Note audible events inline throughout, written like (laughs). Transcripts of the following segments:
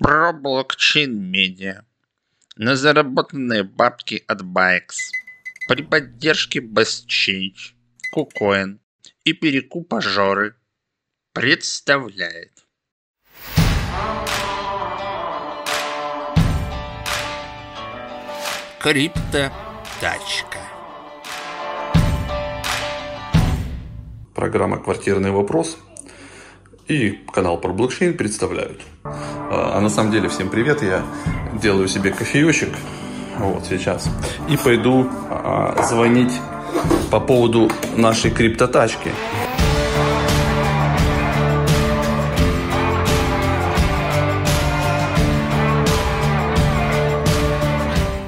Про блокчейн медиа. На заработанные бабки от Байкс. При поддержке BestChange, KuCoin и перекупа Жоры представляет. Крипто-тачка. Программа «Квартирный вопрос» и канал про блокчейн представляют. А, а на самом деле всем привет, я делаю себе кофеечек вот сейчас и пойду а, звонить по поводу нашей криптотачки.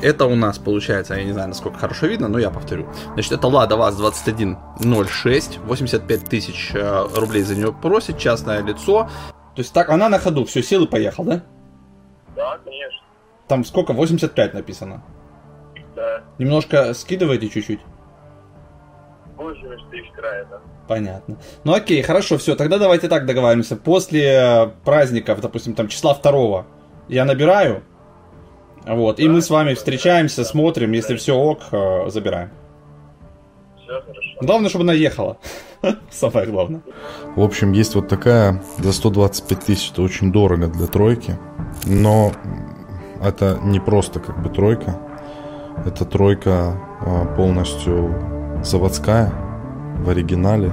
Это у нас получается, я не знаю, насколько хорошо видно, но я повторю. Значит, это Лада ВАЗ-2106, 85 тысяч э, рублей за нее просит, частное лицо. То есть так, она на ходу, все, сел и поехал, да? Да, конечно. Там сколько? 85 написано. Да. Немножко скидываете чуть-чуть? 80 тысяч края, да. Понятно. Ну окей, хорошо, все, тогда давайте так договариваемся. После праздников, допустим, там числа второго, я набираю, вот, и мы с вами встречаемся, смотрим, если все ок, э, забираем. Все хорошо. Главное, чтобы она ехала. (laughs) Самое главное. В общем, есть вот такая за 125 тысяч. Это очень дорого для тройки. Но это не просто как бы тройка. Это тройка а, полностью заводская, в оригинале,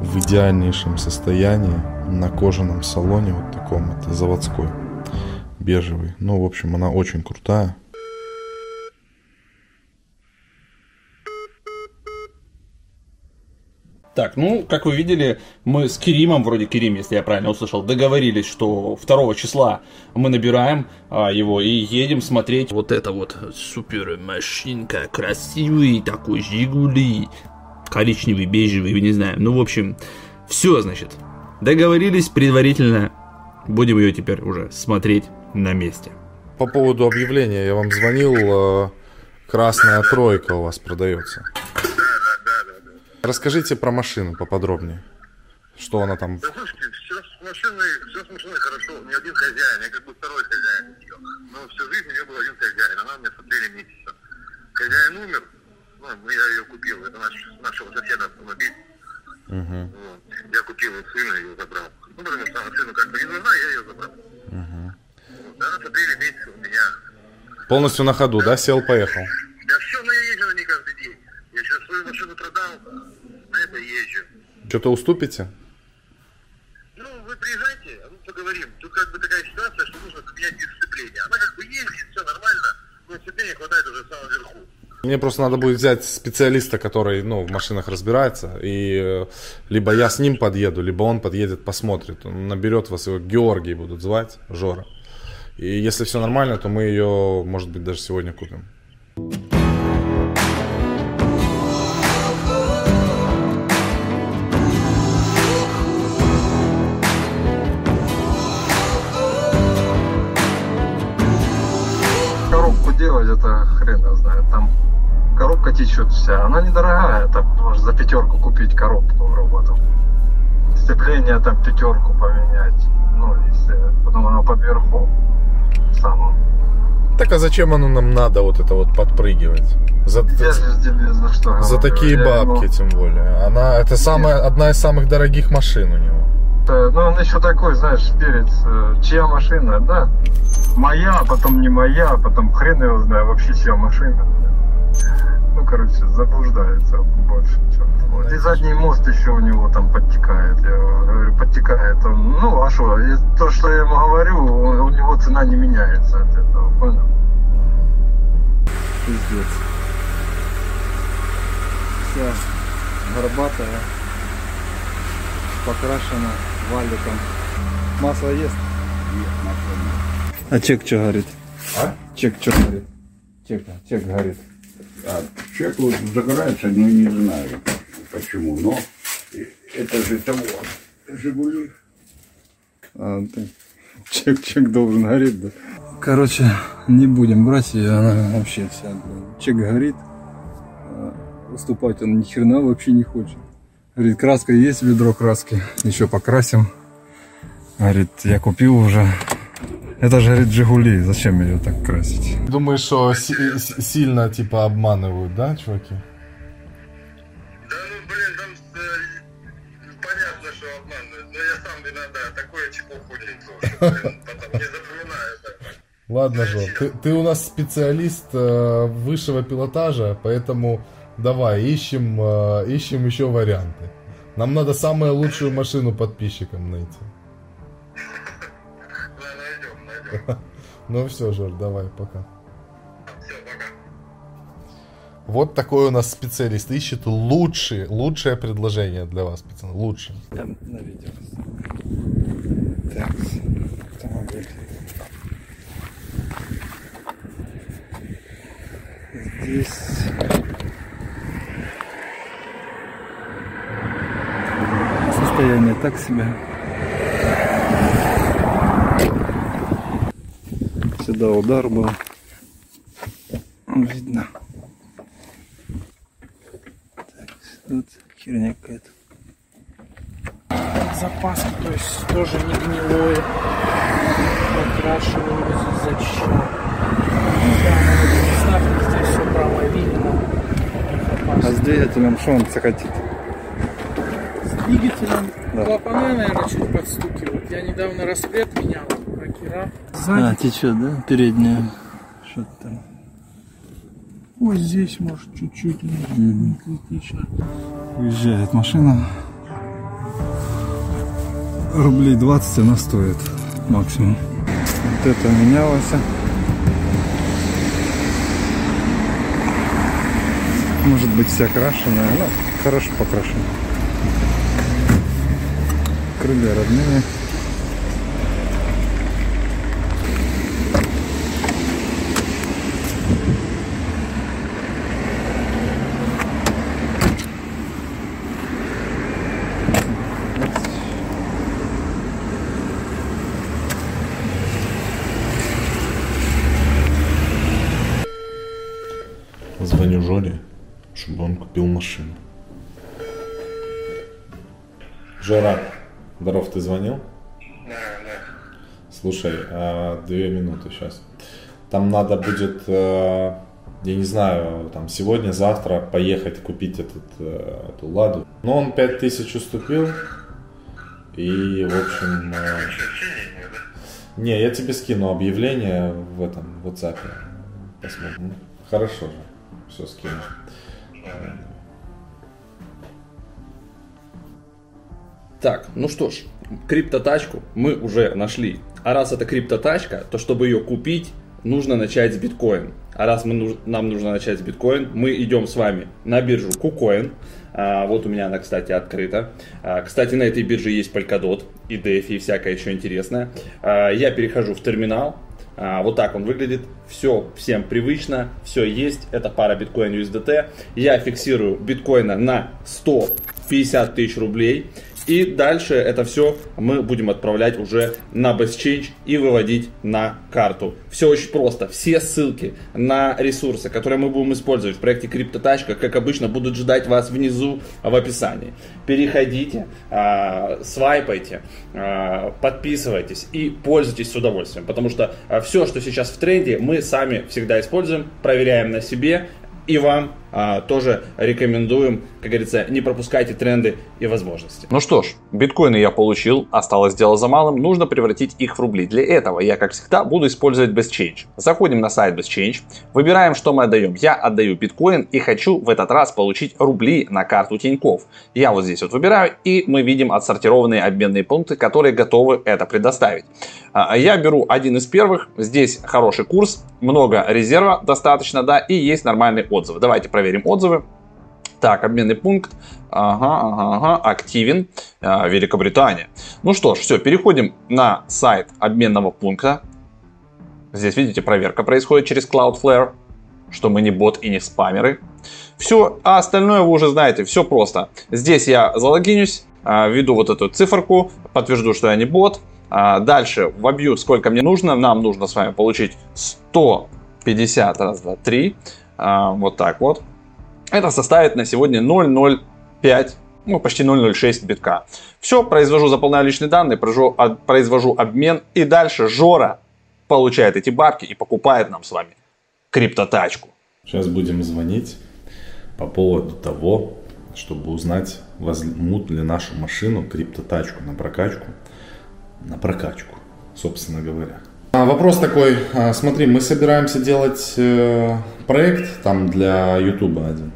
в идеальнейшем состоянии, на кожаном салоне вот таком. Это заводской, бежевый. Ну, в общем, она очень крутая. Так, ну, как вы видели, мы с Керимом, вроде Керим, если я правильно услышал, договорились, что 2 числа мы набираем а, его и едем смотреть вот это вот супер машинка, красивый такой Жигули, коричневый, бежевый, не знаю. Ну, в общем, все, значит, договорились предварительно, будем ее теперь уже смотреть на месте. По поводу объявления я вам звонил, э, красная тройка у вас продается. Расскажите про машину поподробнее. Что она там? Да слушайте, все с машиной, все с машиной хорошо. У меня один хозяин, я как бы второй хозяин ее. Но всю жизнь у меня был один хозяин, она у меня с апреля месяца. Хозяин умер, ну, я ее купил, это наш, нашего соседа автомобиль. Мгм. Вот. Я купил у сына и ее забрал. Ну, потому что она сыну как бы не нужна, я ее забрал. Вот, Она с апреля месяца у меня. Полностью на ходу, да? Сел, поехал. Да все, но я езжу на ней каждый день. Я сейчас свою машину продал, на это езжу. Что-то уступите? Ну, вы приезжайте, а мы поговорим. Тут как бы такая ситуация, что нужно поменять вид сцепления. Она как бы ездит, все нормально, но сцепления хватает уже в самом верху. Мне просто надо будет взять специалиста, который, ну, в машинах разбирается, и э, либо я с ним подъеду, либо он подъедет, посмотрит. Он наберет вас, его Георгий будут звать, Жора. И если все нормально, то мы ее, может быть, даже сегодня купим. Это хрен его знает. Там коробка течет вся. Она недорогая, там можно за пятерку купить коробку роботом. Сцепление там пятерку поменять. Ну, если потом она поверху самым. Так а зачем оно нам надо вот это вот подпрыгивать? За, Я за что за такие Я бабки, ему- тем более. Она, это самая, одна из самых дорогих машин у него. Э, Ну, он еще такой, знаешь, перец, э, чья машина, да? Моя, а потом не моя, а потом хрен его знаю, вообще чья машина. Ну, короче, заблуждается больше. чем. Вот. И задний мост еще у него там подтекает. Я говорю, подтекает он. Ну, а что, то, что я ему говорю, у, у него цена не меняется от этого, понял? Пиздец. Вся горбатая, покрашена валиком. Масло есть? А чек что говорит? А? Чек что говорит? Чек, чек говорит. А человек вот загорается, но не знаю почему, но это же того, Жигули. А, ты- чек, чек должен гореть, да? Короче, не будем брать ее, она вообще вся. Чек горит. а Уступать он ни хрена вообще не хочет. Говорит, краска есть, ведро краски. Еще покрасим. Говорит, я купил уже. Это же, говорит, Жигули, зачем ее так красить? Думаешь, что си- си- сильно, типа, обманывают, да, чуваки? Да ну, блин, там э, понятно, что обманывают. Но я сам иногда такое чепуху потом не запоминаю это. Ладно, Жор, ты, ты у нас специалист э, высшего пилотажа, поэтому давай, ищем, э, ищем еще варианты. Нам надо самую лучшую машину подписчикам найти. Да, найдем, найдем. Ну все, Жор, давай, пока. Все, пока. Вот такой у нас специалист ищет лучшие, лучшее предложение для вас, пацаны, лучшее. Я на видео. Так, автомобиль. Здесь... Состояние так себе. Сюда удар был. Видно. Так, тут херня какая-то. запаска, то есть тоже не гнилое. Покрашиваю зачем. Да, на этих местах здесь все прямо видно. А с двигателем что он цокотит? Двигателем Да. клапана, наверное, чуть подстукивают. Я недавно распред менял, рокера. А, Сзади, течет, да? Передняя. Что-то там. вот здесь, может, чуть-чуть, не критично. Уезжает машина. Рублей 20 она стоит максимум. Вот это менялось. Может быть вся крашеная, но хорошо покрашена. Крылья родные. Звоню Жоре, чтобы он купил машину. Жора, здоров, ты звонил? Да, да. Слушай, а, две минуты сейчас. Там надо будет, э, я не знаю, там сегодня, завтра поехать купить этот, э, эту ладу. Но он 5000 уступил. И, в общем... э, Не, я тебе скину объявление в этом, в WhatsApp. Посмотрим. Хорошо же. Все скину. Так, ну что ж, криптотачку мы уже нашли. А раз это криптотачка, то чтобы ее купить, нужно начать с биткоин. А раз мы, нам нужно начать с биткоин, мы идем с вами на биржу KuCoin. А, вот у меня она, кстати, открыта. А, кстати, на этой бирже есть Polkadot и DeFi и всякое еще интересное. А, я перехожу в терминал. А, вот так он выглядит. Все всем привычно, все есть. Это пара биткоин USDT. Я фиксирую биткоина на 150 тысяч рублей. И дальше это все мы будем отправлять уже на BestChange и выводить на карту. Все очень просто. Все ссылки на ресурсы, которые мы будем использовать в проекте Криптотачка, как обычно, будут ждать вас внизу в описании. Переходите, а, свайпайте, а, подписывайтесь и пользуйтесь с удовольствием. Потому что все, что сейчас в тренде, мы сами всегда используем, проверяем на себе и вам а, тоже рекомендуем, как говорится, не пропускайте тренды и возможности. Ну что ж, биткоины я получил, осталось дело за малым, нужно превратить их в рубли. Для этого я, как всегда, буду использовать BestChange. Заходим на сайт BestChange, выбираем, что мы отдаем. Я отдаю биткоин и хочу в этот раз получить рубли на карту Тиньков. Я вот здесь вот выбираю, и мы видим отсортированные обменные пункты, которые готовы это предоставить. А, Я беру один из первых, здесь хороший курс, много резерва достаточно, да, и есть нормальные отзывы. Давайте проверим отзывы. Так, обменный пункт. Ага, ага, ага. Активен. А, Великобритания. Ну что ж, все, переходим на сайт обменного пункта. Здесь, видите, проверка происходит через Cloudflare, что мы не бот и не спамеры. Все, а остальное вы уже знаете, все просто. Здесь я залогинюсь, а, введу вот эту циферку, подтвержду, что я не бот. А, Дальше вобью, сколько мне нужно. Нам нужно с вами получить 150, раз, два, три. А, Вот так вот. Это составит на сегодня 0,05, ну почти 0,06 битка. Все, произвожу, заполняю личные данные, произвожу, а- произвожу обмен. И дальше Жора получает эти бабки и покупает нам с вами криптотачку. Сейчас будем звонить по поводу того, чтобы узнать, возьмут ли нашу машину, криптотачку на прокачку. На прокачку, собственно говоря. А, вопрос такой, а, смотри, мы собираемся делать э, проект там для YouTube один.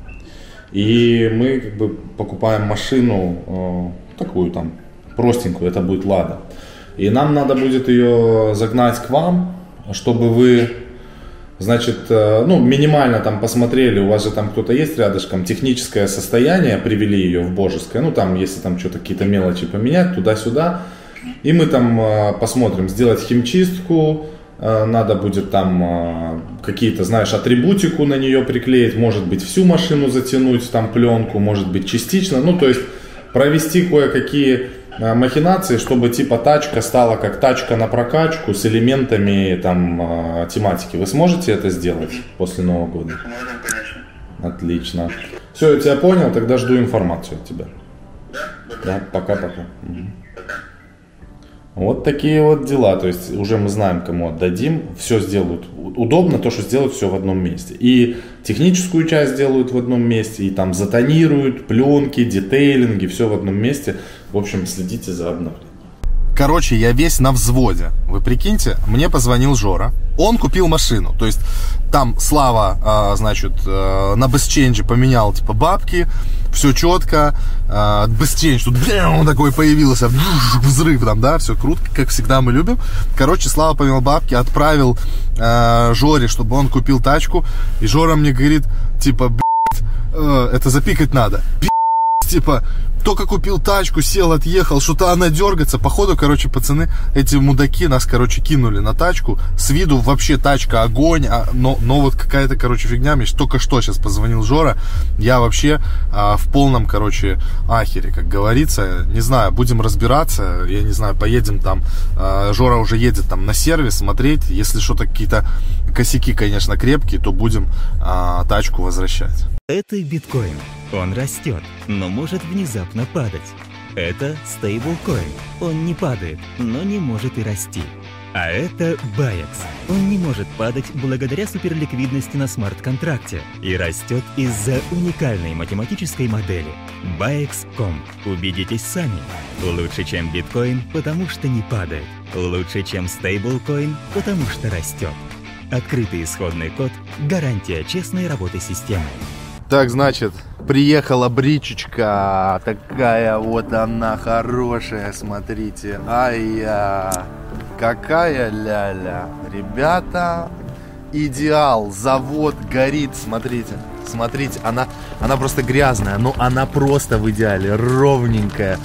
И мы как бы покупаем машину э, такую там простенькую, это будет Лада. И нам надо будет ее загнать к вам, чтобы вы, значит, э, ну, минимально там посмотрели, у вас же там кто-то есть рядышком, техническое состояние, привели ее в божеское, ну, там, если там что-то какие-то мелочи поменять, туда-сюда. И мы там э, посмотрим, сделать химчистку, э, надо будет там какие-то, знаешь, атрибутику на нее приклеить, может быть, всю машину затянуть, там пленку, может быть, частично, ну, то есть провести кое-какие махинации, чтобы типа тачка стала как тачка на прокачку с элементами там тематики. Вы сможете это сделать после Нового года? Конечно. Отлично. Все, я тебя понял, тогда жду информацию от тебя. Да, пока-пока. Вот такие вот дела. То есть уже мы знаем, кому отдадим. Все сделают. Удобно то, что сделают все в одном месте. И техническую часть делают в одном месте. И там затонируют, пленки, детейлинги, все в одном месте. В общем, следите за обновлением. Короче, я весь на взводе. Вы прикиньте, мне позвонил Жора. Он купил машину. То есть там Слава, э, значит, э, на бесченже поменял типа бабки. Все четко. Э, бесчендж тут бэм, такой появился. Взрыв там, да, все круто, как всегда мы любим. Короче, Слава поменял бабки, отправил э, Жоре, чтобы он купил тачку. И Жора мне говорит, типа, э, это запикать надо. Типа, только купил тачку, сел, отъехал, что-то она дергается. Походу, короче, пацаны, эти мудаки нас, короче, кинули на тачку. С виду вообще тачка огонь, а, но, но вот какая-то, короче, фигня. Мне только что сейчас позвонил Жора. Я вообще а, в полном, короче, ахере, как говорится. Не знаю, будем разбираться. Я не знаю, поедем там. А, Жора уже едет там на сервис смотреть. Если что-то какие-то косяки, конечно, крепкие, то будем а, тачку возвращать. Это биткоин. Он растет, но может внезапно падать. Это стейблкоин. Он не падает, но не может и расти. А это BAEX. Он не может падать благодаря суперликвидности на смарт-контракте и растет из-за уникальной математической модели. BAEX.com. Убедитесь сами. Лучше, чем биткоин, потому что не падает. Лучше, чем стейблкоин, потому что растет. Открытый исходный код – гарантия честной работы системы. Так, значит, приехала бричечка. Такая вот она хорошая, смотрите. Ай-я. Какая ляля. Ребята, идеал. Завод горит, смотрите. Смотрите, она, она просто грязная, но она просто в идеале, ровненькая.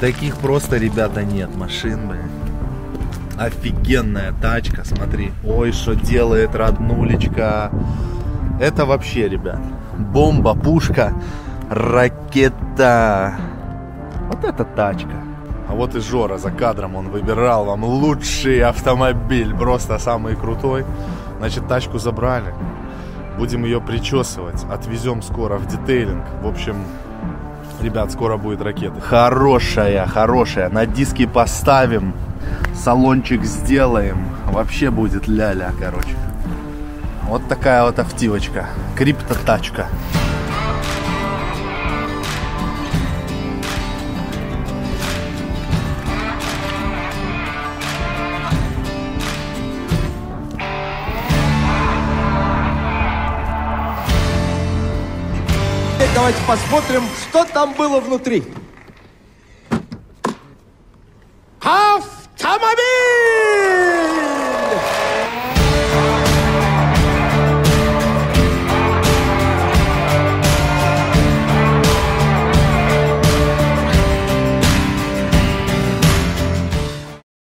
Таких просто, ребята, нет машин, блин. Офигенная тачка, смотри. Ой, что делает роднулечка. Это вообще, ребят, бомба, пушка, ракета. Вот это тачка. А вот и Жора за кадром, он выбирал вам лучший автомобиль, просто самый крутой. Значит, тачку забрали. Будем ее причесывать. Отвезем скоро в детейлинг. В общем, ребят, скоро будет ракета. Хорошая, хорошая. На диски поставим. Салончик сделаем. Вообще будет ля-ля, короче. Вот такая вот автивочка. Криптотачка. Давайте посмотрим, что там было внутри.